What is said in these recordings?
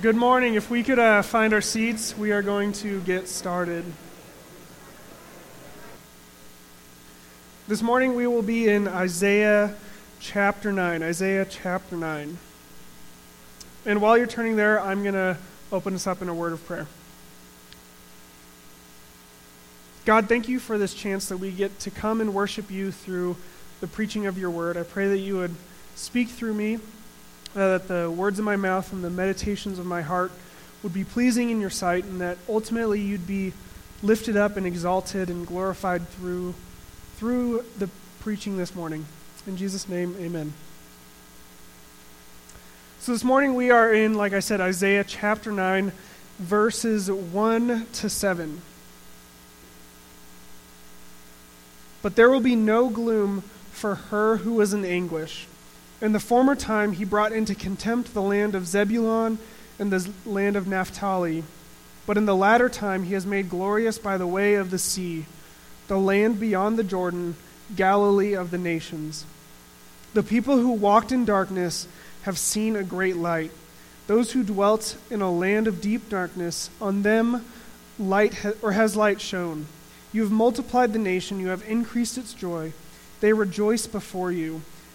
Good morning. If we could uh, find our seats, we are going to get started. This morning we will be in Isaiah chapter 9. Isaiah chapter 9. And while you're turning there, I'm going to open us up in a word of prayer. God, thank you for this chance that we get to come and worship you through the preaching of your word. I pray that you would speak through me uh, that the words of my mouth and the meditations of my heart would be pleasing in your sight, and that ultimately you'd be lifted up and exalted and glorified through, through the preaching this morning. In Jesus' name, amen. So this morning we are in, like I said, Isaiah chapter 9, verses 1 to 7. But there will be no gloom for her who is in anguish. In the former time, he brought into contempt the land of Zebulun and the land of Naphtali. But in the latter time, he has made glorious by the way of the sea, the land beyond the Jordan, Galilee of the nations. The people who walked in darkness have seen a great light. Those who dwelt in a land of deep darkness, on them light ha- or has light shone. You have multiplied the nation, you have increased its joy. They rejoice before you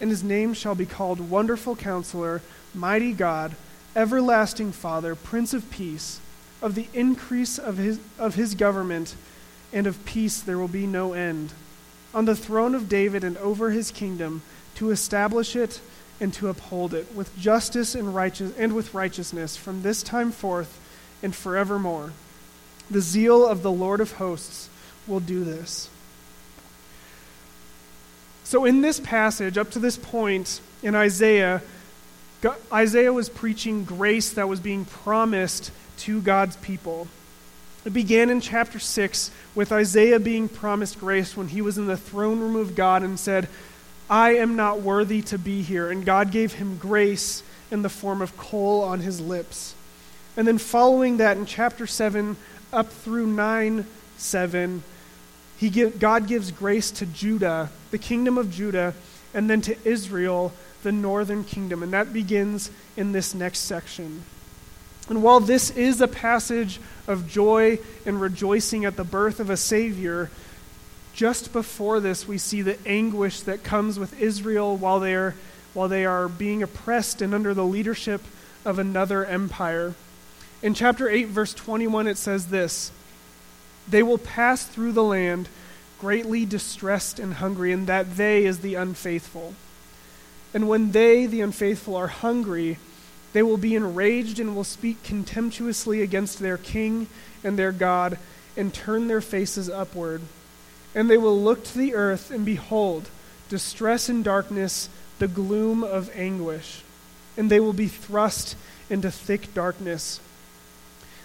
and his name shall be called Wonderful Counselor, Mighty God, Everlasting Father, Prince of Peace. Of the increase of his, of his government and of peace there will be no end. On the throne of David and over his kingdom, to establish it and to uphold it with justice and righteous and with righteousness from this time forth and forevermore. The zeal of the Lord of hosts will do this. So, in this passage, up to this point in Isaiah, Isaiah was preaching grace that was being promised to God's people. It began in chapter 6 with Isaiah being promised grace when he was in the throne room of God and said, I am not worthy to be here. And God gave him grace in the form of coal on his lips. And then following that in chapter 7 up through 9 7, he give, God gives grace to Judah, the kingdom of Judah, and then to Israel, the northern kingdom. And that begins in this next section. And while this is a passage of joy and rejoicing at the birth of a Savior, just before this, we see the anguish that comes with Israel while they are, while they are being oppressed and under the leadership of another empire. In chapter 8, verse 21, it says this they will pass through the land greatly distressed and hungry, and that they is the unfaithful. And when they, the unfaithful, are hungry, they will be enraged and will speak contemptuously against their king and their God and turn their faces upward. And they will look to the earth and behold distress and darkness, the gloom of anguish. And they will be thrust into thick darkness.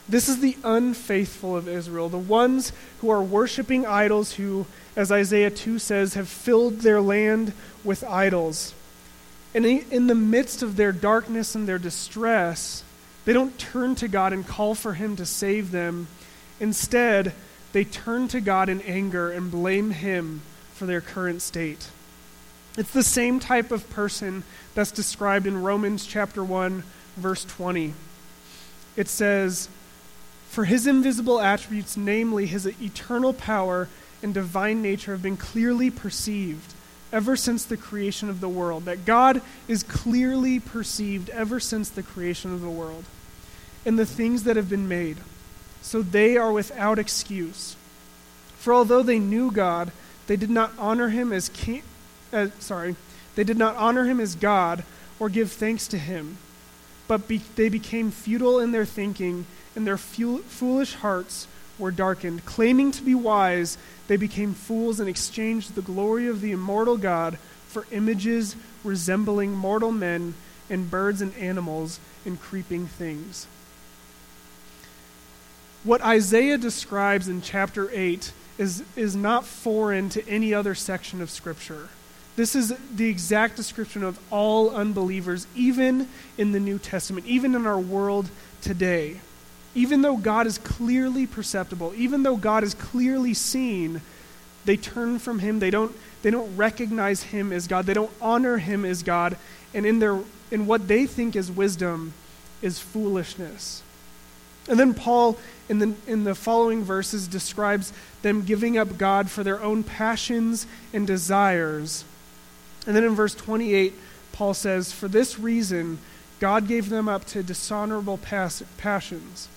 This is the unfaithful of Israel, the ones who are worshiping idols, who, as Isaiah 2 says, have filled their land with idols. And in the midst of their darkness and their distress, they don't turn to God and call for Him to save them. Instead, they turn to God in anger and blame Him for their current state. It's the same type of person that's described in Romans chapter 1, verse 20. It says, for his invisible attributes, namely his eternal power and divine nature, have been clearly perceived ever since the creation of the world. That God is clearly perceived ever since the creation of the world and the things that have been made. So they are without excuse. For although they knew God, they did not honor him as king. Uh, sorry, they did not honor him as God or give thanks to him, but be, they became futile in their thinking and their foolish hearts were darkened. Claiming to be wise, they became fools and exchanged the glory of the immortal God for images resembling mortal men and birds and animals and creeping things. what Isaiah describes in chapter 8 is, is not foreign to any other section of Scripture. This is the exact description of all unbelievers, even in the New Testament, even in our world today. Even though God is clearly perceptible, even though God is clearly seen, they turn from Him. They don't, they don't recognize Him as God. They don't honor Him as God. And in, their, in what they think is wisdom is foolishness. And then Paul, in the, in the following verses, describes them giving up God for their own passions and desires. And then in verse 28, Paul says, For this reason, God gave them up to dishonorable pas- passions.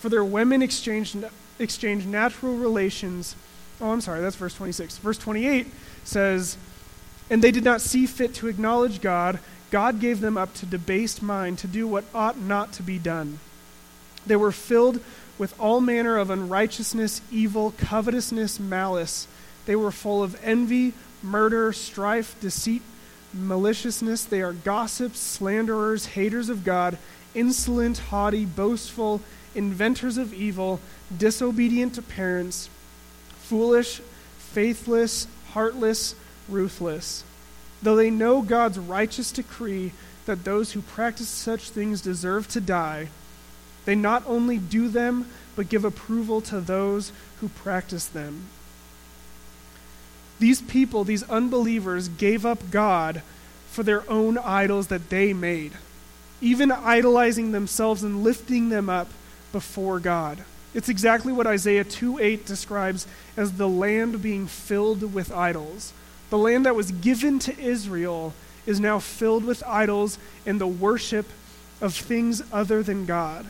For their women exchanged, exchanged natural relations. Oh, I'm sorry, that's verse 26. Verse 28 says, And they did not see fit to acknowledge God. God gave them up to debased mind to do what ought not to be done. They were filled with all manner of unrighteousness, evil, covetousness, malice. They were full of envy, murder, strife, deceit, maliciousness. They are gossips, slanderers, haters of God, insolent, haughty, boastful, inventors of evil, disobedient to parents, foolish, faithless, heartless, ruthless. Though they know God's righteous decree that those who practice such things deserve to die, they not only do them, but give approval to those who practice them. These people, these unbelievers, gave up God for their own idols that they made, even idolizing themselves and lifting them up before God. It's exactly what Isaiah 2 8 describes as the land being filled with idols. The land that was given to Israel is now filled with idols and the worship of things other than God.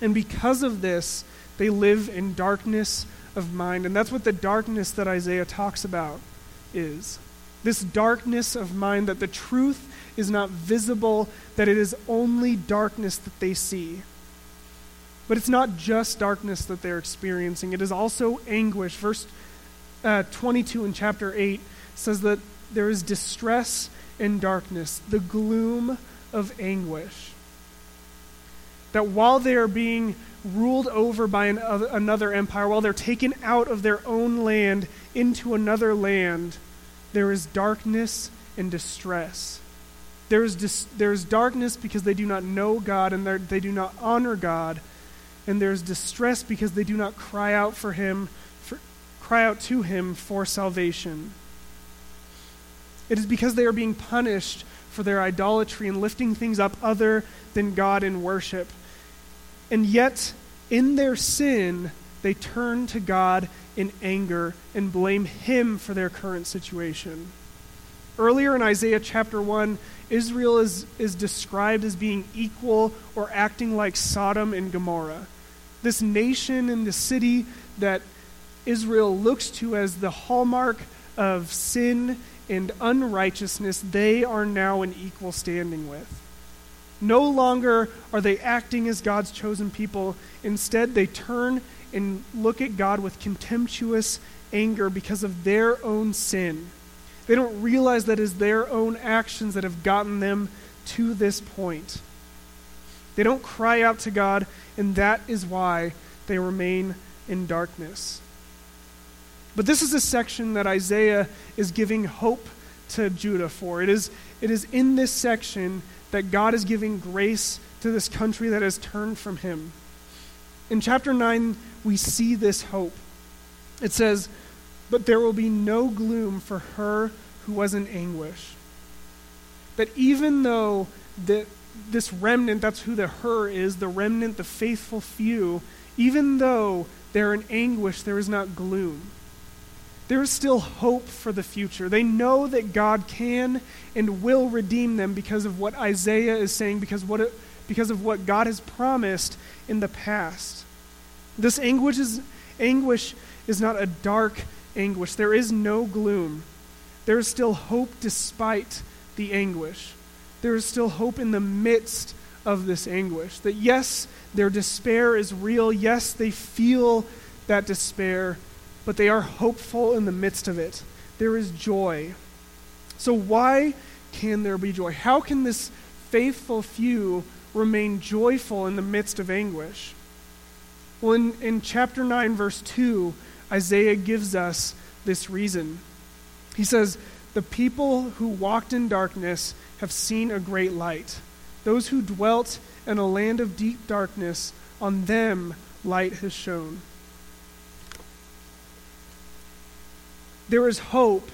And because of this, they live in darkness of mind. And that's what the darkness that Isaiah talks about is. This darkness of mind that the truth is not visible, that it is only darkness that they see. But it's not just darkness that they're experiencing, it is also anguish. Verse uh, 22 in chapter 8 says that there is distress and darkness, the gloom of anguish that while they are being ruled over by an, uh, another empire, while they're taken out of their own land into another land, there is darkness and distress. There is, dis- there is darkness because they do not know God and they do not honor God. And there's distress because they do not cry out for Him, for, cry out to Him for salvation. It is because they are being punished for their idolatry and lifting things up other than God in worship and yet, in their sin, they turn to God in anger and blame Him for their current situation. Earlier in Isaiah chapter 1, Israel is, is described as being equal or acting like Sodom and Gomorrah. This nation and the city that Israel looks to as the hallmark of sin and unrighteousness, they are now in equal standing with. No longer are they acting as God's chosen people. Instead, they turn and look at God with contemptuous anger because of their own sin. They don't realize that it is their own actions that have gotten them to this point. They don't cry out to God, and that is why they remain in darkness. But this is a section that Isaiah is giving hope to Judah for. It is, it is in this section that God is giving grace to this country that has turned from Him. In chapter 9, we see this hope. It says, But there will be no gloom for her who was in anguish. That even though the, this remnant, that's who the her is, the remnant, the faithful few, even though they're in anguish, there is not gloom there is still hope for the future. They know that God can and will redeem them because of what Isaiah is saying, because, what it, because of what God has promised in the past. This anguish is, anguish is not a dark anguish. There is no gloom. There is still hope despite the anguish. There is still hope in the midst of this anguish. That yes, their despair is real. Yes, they feel that despair but they are hopeful in the midst of it. There is joy. So, why can there be joy? How can this faithful few remain joyful in the midst of anguish? Well, in, in chapter 9, verse 2, Isaiah gives us this reason. He says, The people who walked in darkness have seen a great light. Those who dwelt in a land of deep darkness, on them light has shone. There is hope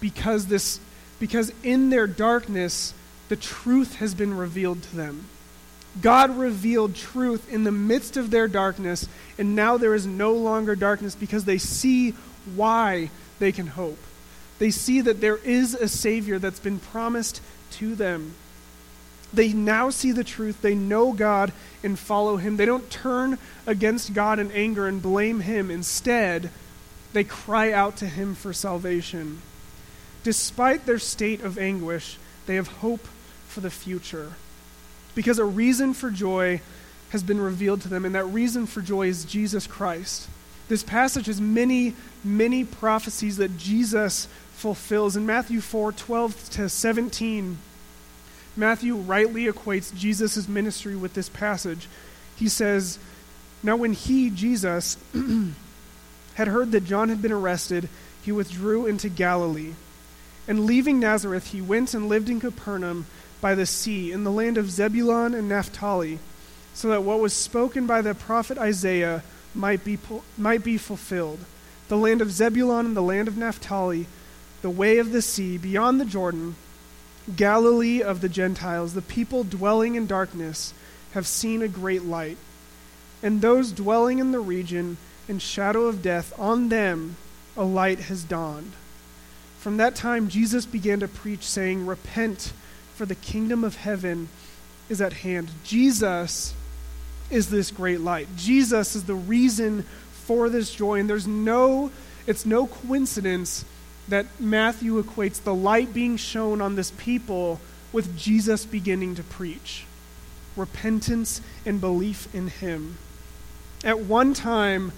because this because in their darkness the truth has been revealed to them. God revealed truth in the midst of their darkness, and now there is no longer darkness because they see why they can hope. They see that there is a Savior that's been promised to them. They now see the truth. They know God and follow Him. They don't turn against God in anger and blame Him. Instead, they cry out to Him for salvation. Despite their state of anguish, they have hope for the future because a reason for joy has been revealed to them, and that reason for joy is Jesus Christ. This passage has many, many prophecies that Jesus fulfills. In Matthew 4 12 to 17, Matthew rightly equates Jesus' ministry with this passage. He says, Now when he, Jesus, had heard that John had been arrested, he withdrew into Galilee. And leaving Nazareth, he went and lived in Capernaum by the sea, in the land of Zebulun and Naphtali, so that what was spoken by the prophet Isaiah might be, might be fulfilled. The land of Zebulun and the land of Naphtali, the way of the sea, beyond the Jordan, Galilee of the Gentiles, the people dwelling in darkness have seen a great light. And those dwelling in the region in shadow of death, on them a light has dawned. From that time, Jesus began to preach, saying, Repent for the kingdom of heaven is at hand. Jesus is this great light. Jesus is the reason for this joy. And there's no, it's no coincidence that Matthew equates the light being shown on this people with Jesus beginning to preach repentance and belief in him. At one time,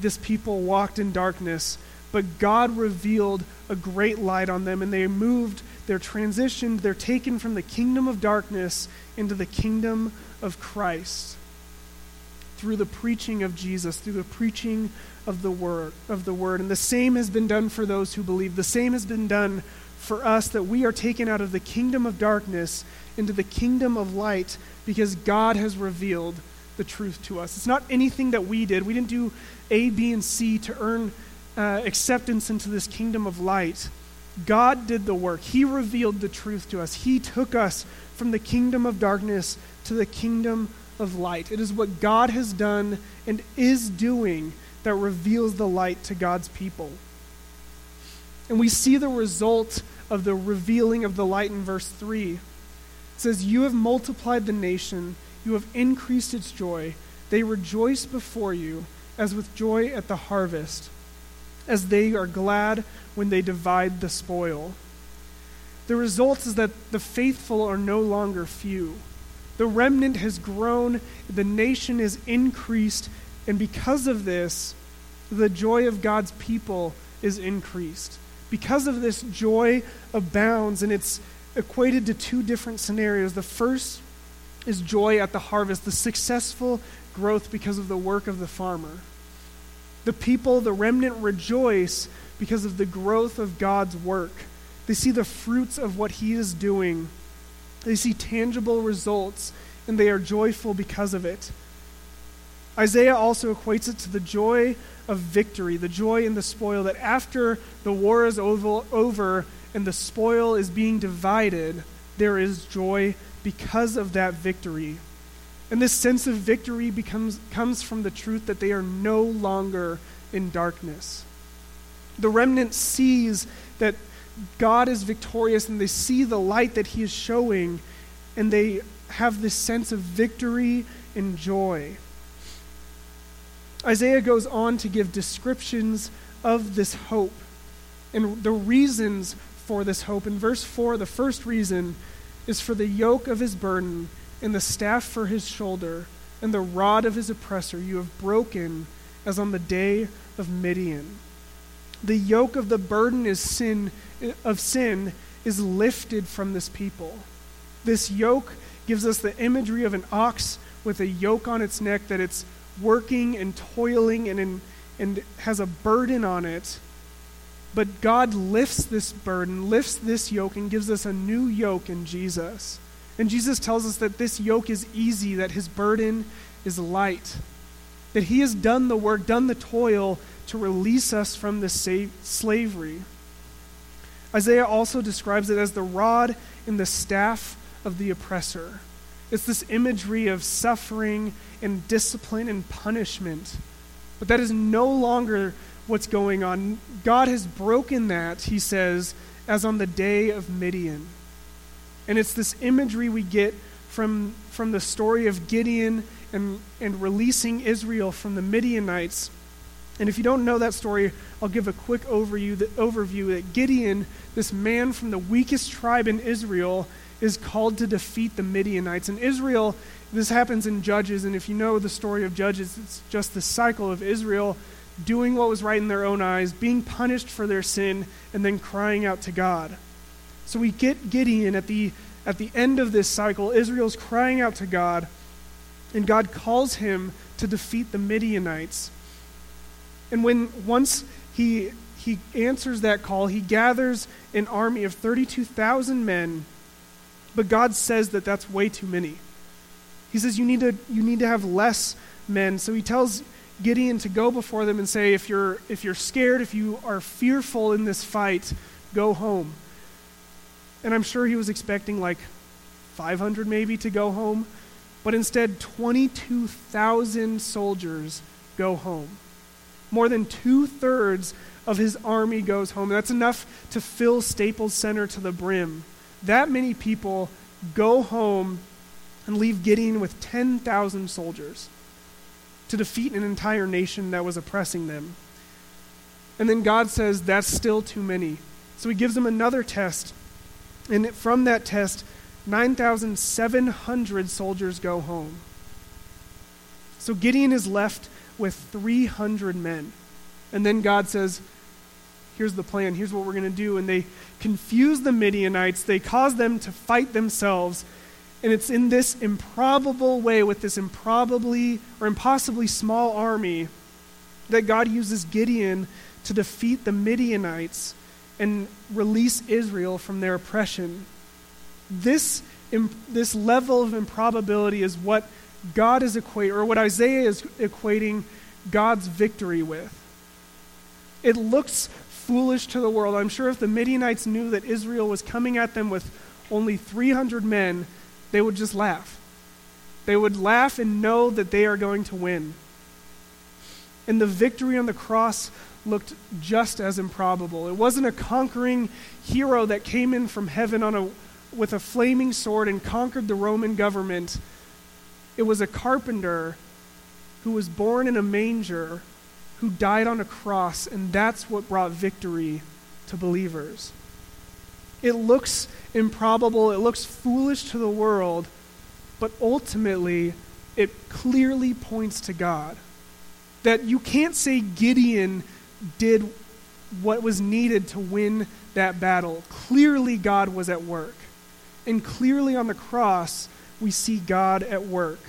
this people walked in darkness, but God revealed a great light on them, and they moved they're transitioned, they're taken from the kingdom of darkness into the kingdom of Christ through the preaching of Jesus, through the preaching of the word of the word. And the same has been done for those who believe. The same has been done for us that we are taken out of the kingdom of darkness into the kingdom of light because God has revealed the truth to us. It's not anything that we did. We didn't do A, B, and C to earn uh, acceptance into this kingdom of light. God did the work. He revealed the truth to us. He took us from the kingdom of darkness to the kingdom of light. It is what God has done and is doing that reveals the light to God's people. And we see the result of the revealing of the light in verse 3. It says, You have multiplied the nation, you have increased its joy. They rejoice before you as with joy at the harvest, as they are glad when they divide the spoil. The result is that the faithful are no longer few. The remnant has grown, the nation is increased, and because of this, the joy of God's people is increased. Because of this, joy abounds, and it's equated to two different scenarios. The first is joy at the harvest, the successful growth because of the work of the farmer. The people, the remnant, rejoice because of the growth of God's work. They see the fruits of what He is doing. They see tangible results, and they are joyful because of it. Isaiah also equates it to the joy of victory, the joy in the spoil, that after the war is over and the spoil is being divided, there is joy because of that victory. And this sense of victory becomes, comes from the truth that they are no longer in darkness the remnant sees that God is victorious and they see the light that he is showing and they have this sense of victory and joy. Isaiah goes on to give descriptions of this hope and the reasons for this hope. In verse 4, the first reason is for the yoke of his burden and the staff for his shoulder and the rod of his oppressor you have broken as on the day of Midian the yoke of the burden is sin of sin is lifted from this people. This yoke gives us the imagery of an ox with a yoke on its neck that it's working and toiling and, in, and has a burden on it. But God lifts this burden, lifts this yoke, and gives us a new yoke in Jesus. And Jesus tells us that this yoke is easy, that his burden is light, that he has done the work, done the toil to release us from this sa- slavery. Isaiah also describes it as the rod and the staff of the oppressor. It's this imagery of suffering and discipline and punishment. But that is no longer what's going on. God has broken that, he says, as on the day of Midian. And it's this imagery we get from, from the story of Gideon and, and releasing Israel from the Midianites. And if you don't know that story, I'll give a quick overview, the, overview that Gideon, this man from the weakest tribe in Israel, is called to defeat the Midianites. And Israel, this happens in Judges, and if you know the story of Judges, it's just the cycle of Israel doing what was right in their own eyes, being punished for their sin, and then crying out to God. So we get Gideon at the, at the end of this cycle. Israel's crying out to God, and God calls him to defeat the Midianites. And when once he, he answers that call, he gathers an army of 32,000 men, but God says that that's way too many. He says you need to, you need to have less men. So he tells Gideon to go before them and say, if you're, if you're scared, if you are fearful in this fight, go home. And I'm sure he was expecting like 500 maybe to go home, but instead 22,000 soldiers go home. More than two thirds of his army goes home. That's enough to fill Staples Center to the brim. That many people go home and leave Gideon with 10,000 soldiers to defeat an entire nation that was oppressing them. And then God says, That's still too many. So he gives them another test. And from that test, 9,700 soldiers go home. So Gideon is left with 300 men. And then God says, Here's the plan. Here's what we're going to do. And they confuse the Midianites, they cause them to fight themselves. And it's in this improbable way, with this improbably or impossibly small army, that God uses Gideon to defeat the Midianites and release Israel from their oppression. This, this level of improbability is what God is equating, or what Isaiah is equating God's victory with. It looks foolish to the world. I'm sure if the Midianites knew that Israel was coming at them with only 300 men, they would just laugh. They would laugh and know that they are going to win. And the victory on the cross looked just as improbable. It wasn't a conquering hero that came in from heaven on a, with a flaming sword and conquered the Roman government. It was a carpenter who was born in a manger, who died on a cross, and that's what brought victory to believers. It looks improbable, it looks foolish to the world, but ultimately, it clearly points to God. That you can't say Gideon did what was needed to win that battle. Clearly, God was at work. And clearly on the cross, we see God at work.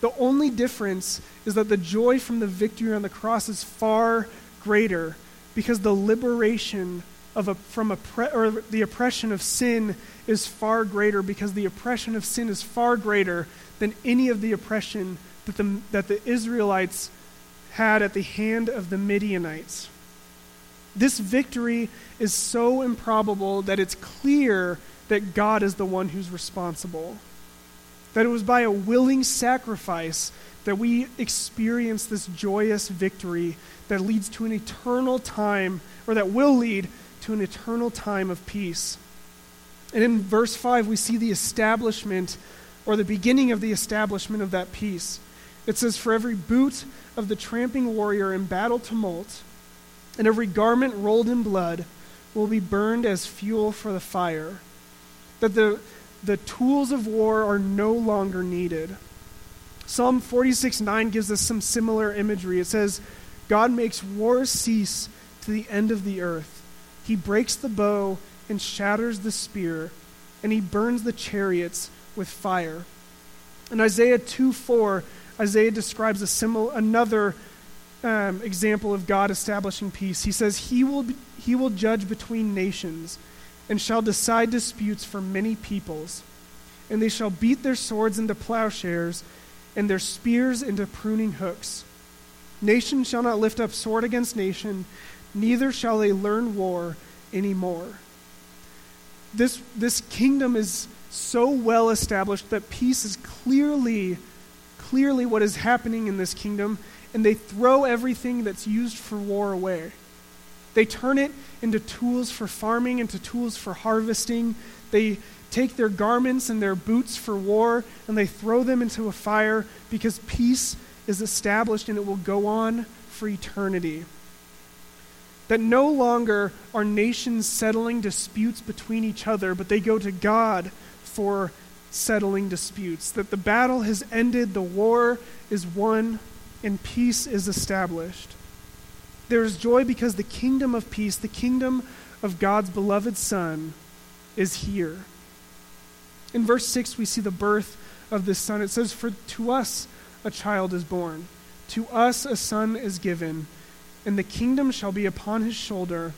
The only difference is that the joy from the victory on the cross is far greater because the liberation of a, from oppre- or the oppression of sin is far greater because the oppression of sin is far greater than any of the oppression that the, that the Israelites had at the hand of the Midianites. This victory is so improbable that it's clear that God is the one who's responsible. That it was by a willing sacrifice that we experience this joyous victory that leads to an eternal time, or that will lead to an eternal time of peace. And in verse 5, we see the establishment, or the beginning of the establishment of that peace. It says, For every boot of the tramping warrior in battle tumult, and every garment rolled in blood will be burned as fuel for the fire. That the, the tools of war are no longer needed. Psalm 46 9 gives us some similar imagery. It says, God makes war cease to the end of the earth. He breaks the bow and shatters the spear, and he burns the chariots with fire. In Isaiah 2 4, Isaiah describes a similar, another um, example of God establishing peace. He says, he will, be, he will judge between nations and shall decide disputes for many peoples. And they shall beat their swords into plowshares and their spears into pruning hooks. Nation shall not lift up sword against nation, neither shall they learn war any more. This, this kingdom is so well established that peace is clearly, clearly what is happening in this kingdom, and they throw everything that's used for war away. They turn it into tools for farming, into tools for harvesting. They take their garments and their boots for war, and they throw them into a fire because peace is established and it will go on for eternity. That no longer are nations settling disputes between each other, but they go to God for settling disputes. That the battle has ended, the war is won, and peace is established. There is joy because the kingdom of peace, the kingdom of God's beloved Son, is here. In verse 6, we see the birth of this Son. It says, For to us a child is born, to us a son is given, and the kingdom shall be upon his shoulder,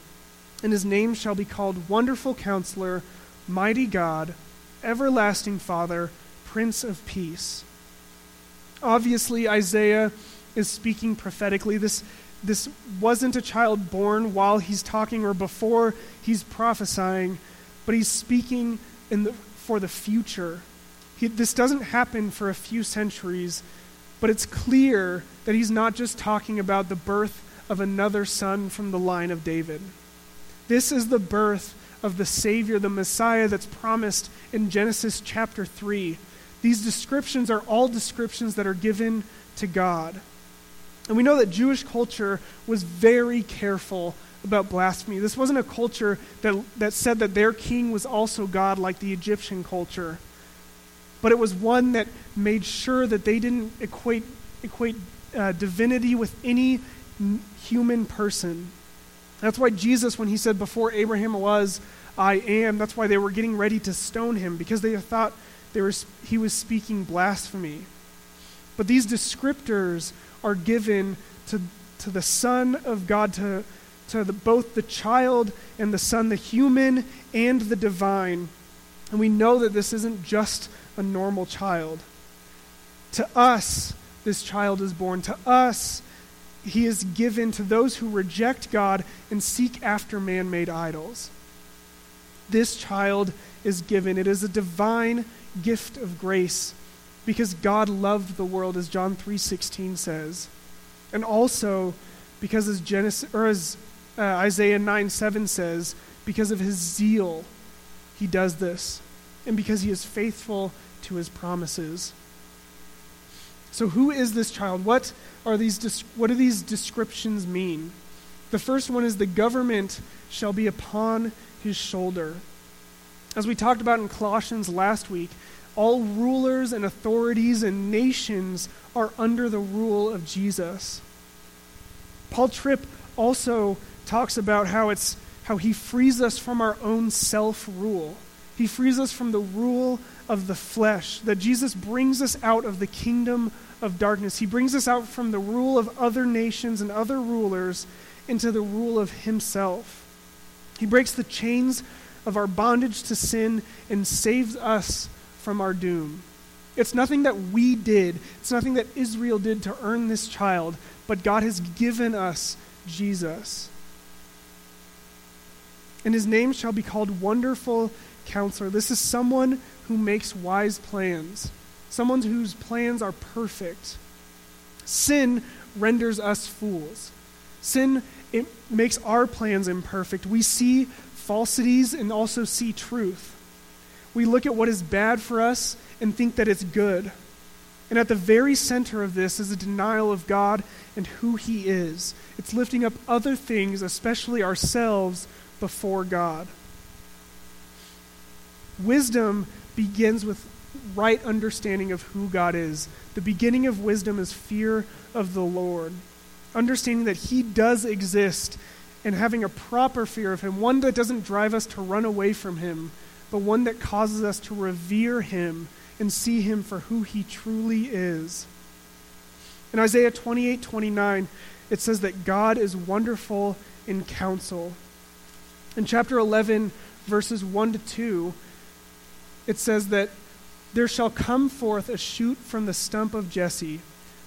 and his name shall be called Wonderful Counselor, Mighty God everlasting Father, Prince of Peace. Obviously, Isaiah is speaking prophetically. This, this wasn't a child born while he's talking or before he's prophesying, but he's speaking in the, for the future. He, this doesn't happen for a few centuries, but it's clear that he's not just talking about the birth of another son from the line of David. This is the birth of the Savior, the Messiah that's promised in Genesis chapter 3. These descriptions are all descriptions that are given to God. And we know that Jewish culture was very careful about blasphemy. This wasn't a culture that, that said that their king was also God like the Egyptian culture, but it was one that made sure that they didn't equate, equate uh, divinity with any human person. That's why Jesus, when he said, Before Abraham was, I am, that's why they were getting ready to stone him, because they thought they were, he was speaking blasphemy. But these descriptors are given to, to the Son of God, to, to the, both the child and the Son, the human and the divine. And we know that this isn't just a normal child. To us, this child is born. To us, he is given to those who reject God and seek after man made idols. This child is given. It is a divine gift of grace because God loved the world as John 3:16 says. And also because as Genesis or as uh, Isaiah 9:7 says, because of his zeal he does this and because he is faithful to his promises. So who is this child? What are these what do these descriptions mean? The first one is the government shall be upon his shoulder. As we talked about in Colossians last week, all rulers and authorities and nations are under the rule of Jesus. Paul Tripp also talks about how it's how he frees us from our own self-rule. He frees us from the rule of the flesh, that Jesus brings us out of the kingdom of darkness. He brings us out from the rule of other nations and other rulers into the rule of himself. He breaks the chains of our bondage to sin and saves us from our doom. It's nothing that we did, it's nothing that Israel did to earn this child, but God has given us Jesus. And his name shall be called Wonderful Counselor. This is someone who makes wise plans, someone whose plans are perfect. Sin renders us fools. Sin it makes our plans imperfect. We see falsities and also see truth. We look at what is bad for us and think that it's good. And at the very center of this is a denial of God and who He is. It's lifting up other things, especially ourselves, before God. Wisdom begins with right understanding of who God is. The beginning of wisdom is fear of the Lord, understanding that He does exist and having a proper fear of Him, one that doesn't drive us to run away from Him, but one that causes us to revere Him and see him for who he truly is. In Isaiah 28 29, it says that God is wonderful in counsel. In chapter 11, verses 1 to 2, it says that there shall come forth a shoot from the stump of Jesse,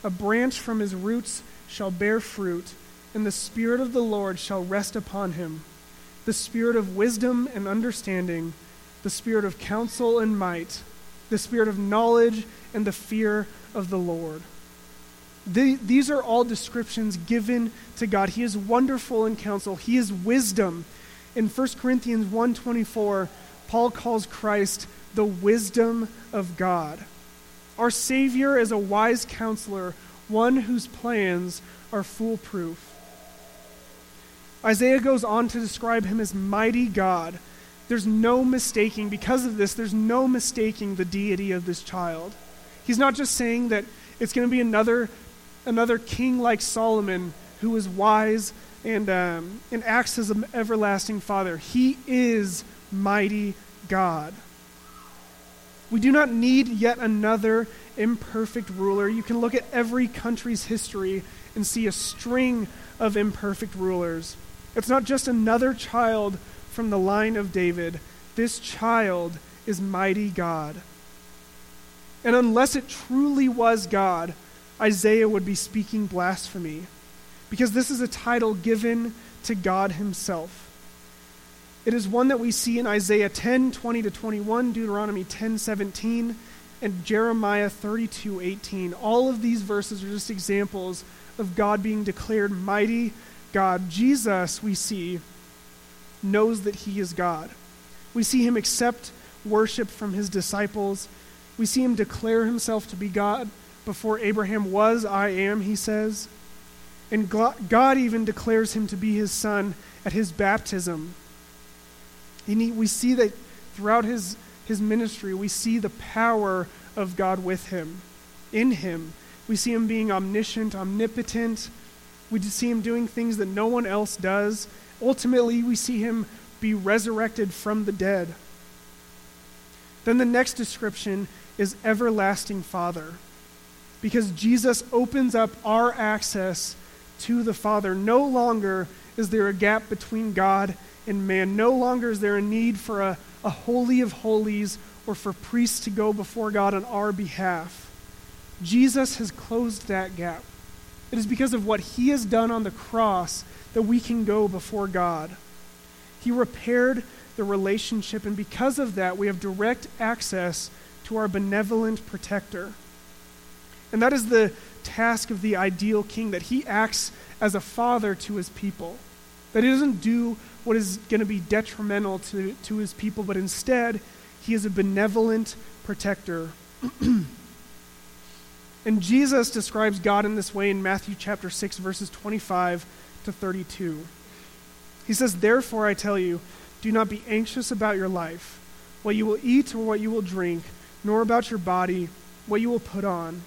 a branch from his roots shall bear fruit, and the Spirit of the Lord shall rest upon him the Spirit of wisdom and understanding, the Spirit of counsel and might, the Spirit of knowledge and the fear of the Lord. The, these are all descriptions given to God. He is wonderful in counsel. He is wisdom. In 1 Corinthians 1:24, Paul calls Christ the wisdom of God. Our Savior is a wise counselor, one whose plans are foolproof. Isaiah goes on to describe him as mighty God. There's no mistaking, because of this, there's no mistaking the deity of this child. He's not just saying that it's going to be another, another king like Solomon who is wise and, um, and acts as an everlasting father. He is mighty God. We do not need yet another imperfect ruler. You can look at every country's history and see a string of imperfect rulers. It's not just another child from the line of David. This child is mighty God. And unless it truly was God, Isaiah would be speaking blasphemy. Because this is a title given to God Himself. It is one that we see in Isaiah 10 20 to 21, Deuteronomy 10 17, and Jeremiah 32 18. All of these verses are just examples of God being declared mighty God. Jesus, we see, knows that he is God. We see him accept worship from his disciples. We see him declare himself to be God before Abraham was, I am, he says. And God even declares him to be his son at his baptism. We see that throughout his, his ministry, we see the power of God with him, in him. We see him being omniscient, omnipotent, we see him doing things that no one else does. Ultimately, we see him be resurrected from the dead. Then the next description is everlasting Father. Because Jesus opens up our access to the Father. No longer is there a gap between God and man. No longer is there a need for a, a holy of holies or for priests to go before God on our behalf. Jesus has closed that gap. It is because of what he has done on the cross that we can go before God. He repaired the relationship, and because of that, we have direct access to our benevolent protector. And that is the task of the ideal king, that he acts as a father to his people. That he doesn't do what is going to be detrimental to, to his people, but instead, he is a benevolent protector. And Jesus describes God in this way in Matthew chapter 6, verses 25 to 32. He says, Therefore, I tell you, do not be anxious about your life, what you will eat or what you will drink, nor about your body, what you will put on.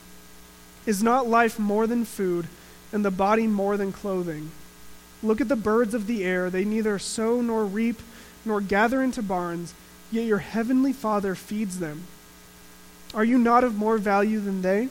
Is not life more than food, and the body more than clothing? Look at the birds of the air. They neither sow nor reap nor gather into barns, yet your heavenly Father feeds them. Are you not of more value than they?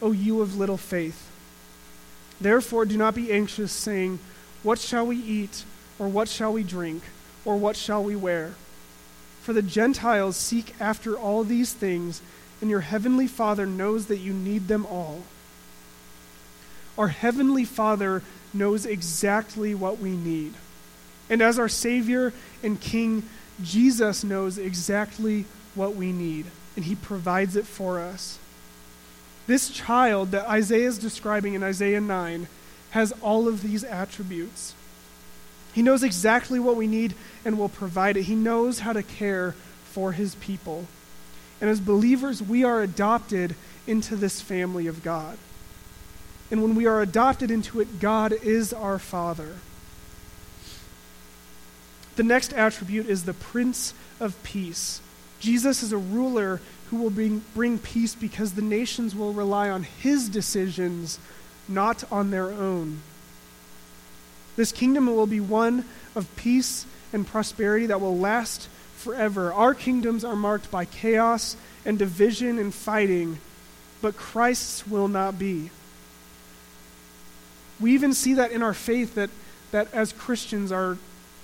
O you of little faith. Therefore, do not be anxious, saying, What shall we eat, or what shall we drink, or what shall we wear? For the Gentiles seek after all these things, and your heavenly Father knows that you need them all. Our heavenly Father knows exactly what we need. And as our Savior and King, Jesus knows exactly what we need, and He provides it for us. This child that Isaiah is describing in Isaiah 9 has all of these attributes. He knows exactly what we need and will provide it. He knows how to care for his people. And as believers, we are adopted into this family of God. And when we are adopted into it, God is our Father. The next attribute is the Prince of Peace. Jesus is a ruler who will bring, bring peace because the nations will rely on his decisions, not on their own. This kingdom will be one of peace and prosperity that will last forever. Our kingdoms are marked by chaos and division and fighting, but Christ's will not be. We even see that in our faith that, that as Christians, our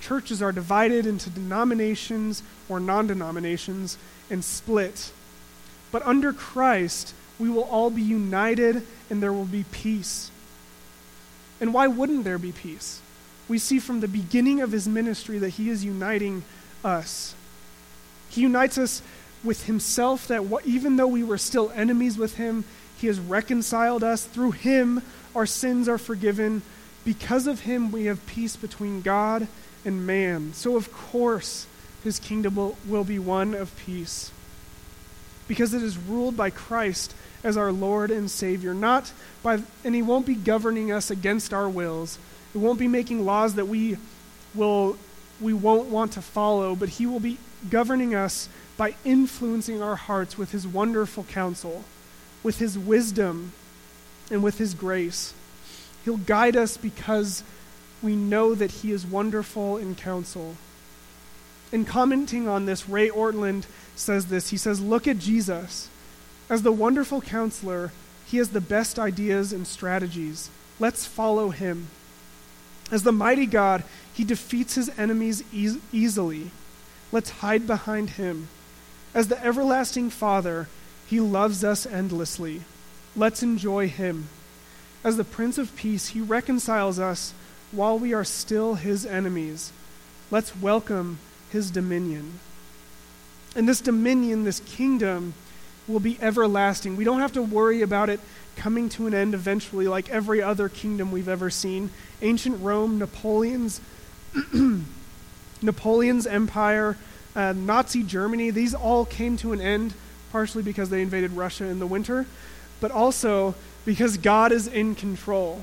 churches are divided into denominations or non denominations and split. But under Christ, we will all be united and there will be peace. And why wouldn't there be peace? We see from the beginning of his ministry that he is uniting us. He unites us with himself, that even though we were still enemies with him, he has reconciled us. Through him, our sins are forgiven. Because of him, we have peace between God and man. So, of course, his kingdom will, will be one of peace. Because it is ruled by Christ as our Lord and Savior, not by, and he won't be governing us against our wills. It won't be making laws that we will we won't want to follow, but he will be governing us by influencing our hearts with his wonderful counsel, with his wisdom, and with his grace. He'll guide us because we know that he is wonderful in counsel. In commenting on this, Ray Ortlund says this. He says, Look at Jesus. As the wonderful counselor, he has the best ideas and strategies. Let's follow him. As the mighty God, he defeats his enemies e- easily. Let's hide behind him. As the everlasting Father, he loves us endlessly. Let's enjoy him. As the Prince of Peace, he reconciles us while we are still his enemies. Let's welcome his dominion. And this dominion, this kingdom, will be everlasting. We don't have to worry about it coming to an end eventually, like every other kingdom we've ever seen. Ancient Rome, Napoleon's Napoleon's empire, uh, Nazi Germany, these all came to an end, partially because they invaded Russia in the winter, but also because God is in control.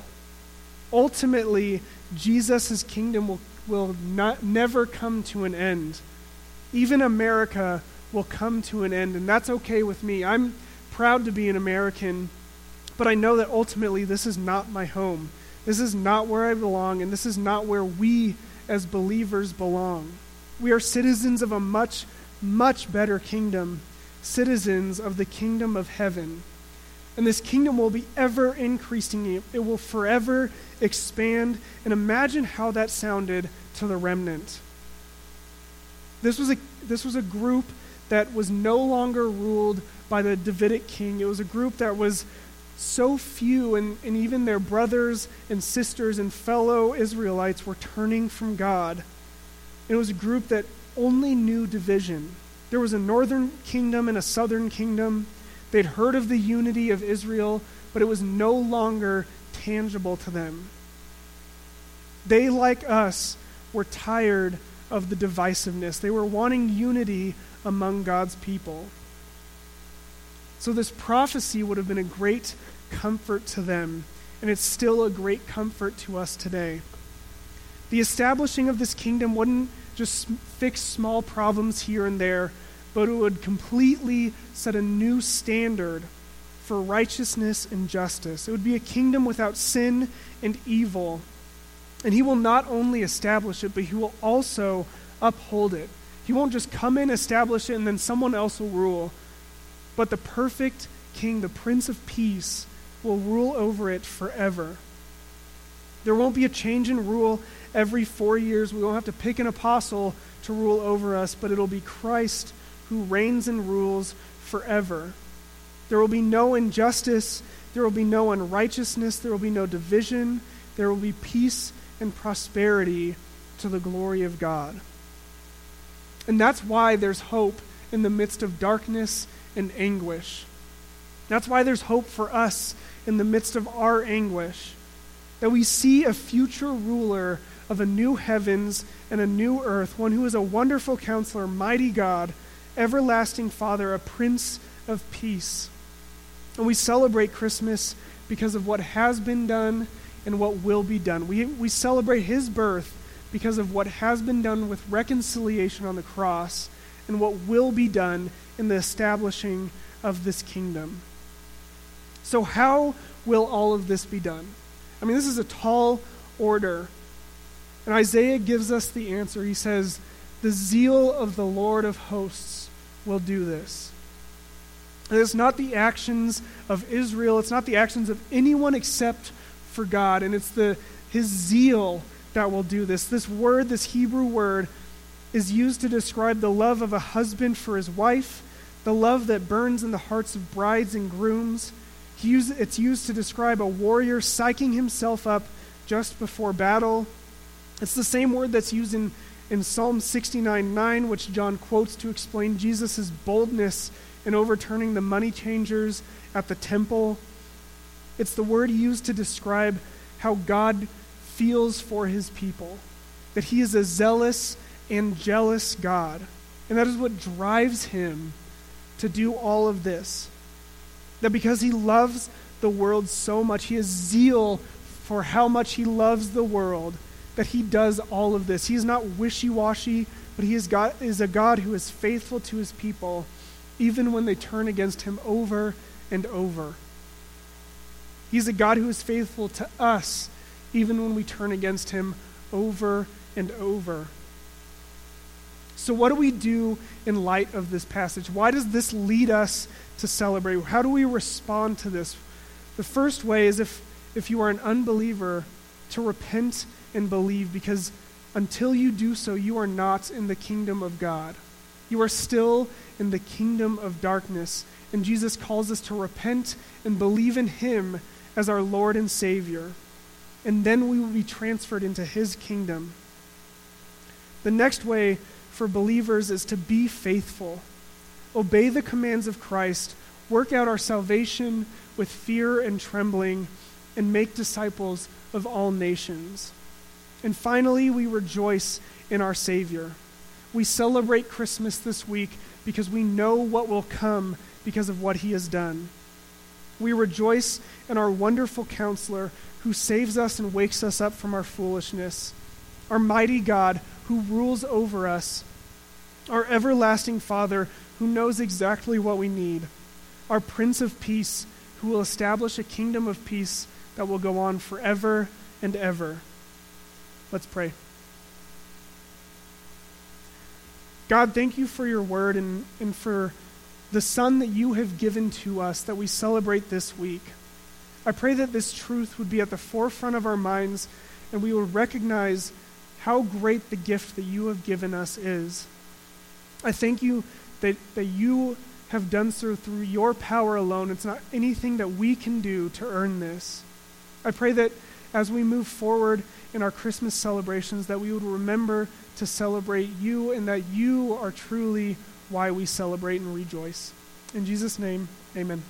Ultimately, Jesus' kingdom will, will not, never come to an end. Even America will come to an end, and that's okay with me. I'm proud to be an American, but I know that ultimately this is not my home. This is not where I belong, and this is not where we as believers belong. We are citizens of a much, much better kingdom, citizens of the kingdom of heaven. And this kingdom will be ever increasing. It will forever expand. And imagine how that sounded to the remnant. This was a, this was a group that was no longer ruled by the Davidic king. It was a group that was so few, and, and even their brothers and sisters and fellow Israelites were turning from God. It was a group that only knew division. There was a northern kingdom and a southern kingdom. They'd heard of the unity of Israel, but it was no longer tangible to them. They, like us, were tired of the divisiveness. They were wanting unity among God's people. So, this prophecy would have been a great comfort to them, and it's still a great comfort to us today. The establishing of this kingdom wouldn't just fix small problems here and there, but it would completely set a new standard for righteousness and justice. It would be a kingdom without sin and evil. And he will not only establish it, but he will also uphold it. He won't just come in, establish it, and then someone else will rule. But the perfect king, the Prince of Peace, will rule over it forever. There won't be a change in rule every four years. We won't have to pick an apostle to rule over us, but it'll be Christ who reigns and rules forever. There will be no injustice. There will be no unrighteousness. There will be no division. There will be peace and prosperity to the glory of God. And that's why there's hope in the midst of darkness and anguish. That's why there's hope for us in the midst of our anguish. That we see a future ruler of a new heavens and a new earth, one who is a wonderful counselor, mighty God, everlasting Father, a Prince of Peace. And we celebrate Christmas because of what has been done and what will be done. We, we celebrate his birth because of what has been done with reconciliation on the cross and what will be done in the establishing of this kingdom. So, how will all of this be done? I mean, this is a tall order. And Isaiah gives us the answer. He says, The zeal of the Lord of hosts will do this. It's not the actions of Israel, it's not the actions of anyone except for God. And it's the, his zeal that will do this. This word, this Hebrew word, is used to describe the love of a husband for his wife, the love that burns in the hearts of brides and grooms. It's used to describe a warrior psyching himself up just before battle. It's the same word that's used in, in Psalm 69 9, which John quotes to explain Jesus' boldness in overturning the money changers at the temple. It's the word used to describe how God feels for his people, that he is a zealous and jealous God. And that is what drives him to do all of this. That because he loves the world so much, he has zeal for how much he loves the world, that he does all of this. He is not wishy washy, but he is, God, is a God who is faithful to his people, even when they turn against him over and over. He's a God who is faithful to us, even when we turn against him over and over. So, what do we do in light of this passage? Why does this lead us to celebrate? How do we respond to this? The first way is if, if you are an unbeliever, to repent and believe, because until you do so, you are not in the kingdom of God. You are still in the kingdom of darkness. And Jesus calls us to repent and believe in Him as our Lord and Savior. And then we will be transferred into His kingdom. The next way for believers is to be faithful, obey the commands of Christ, work out our salvation with fear and trembling, and make disciples of all nations. And finally, we rejoice in our Savior. We celebrate Christmas this week because we know what will come because of what He has done. We rejoice in our wonderful counselor who saves us and wakes us up from our foolishness, our mighty God who rules over us, our everlasting Father who knows exactly what we need, our Prince of Peace who will establish a kingdom of peace that will go on forever and ever. Let's pray. God, thank you for your word and, and for the Son that you have given to us that we celebrate this week. I pray that this truth would be at the forefront of our minds and we would recognize how great the gift that you have given us is. I thank you that, that you have done so through your power alone. It's not anything that we can do to earn this. I pray that as we move forward in our Christmas celebrations, that we would remember to celebrate you and that you are truly why we celebrate and rejoice. In Jesus' name, amen.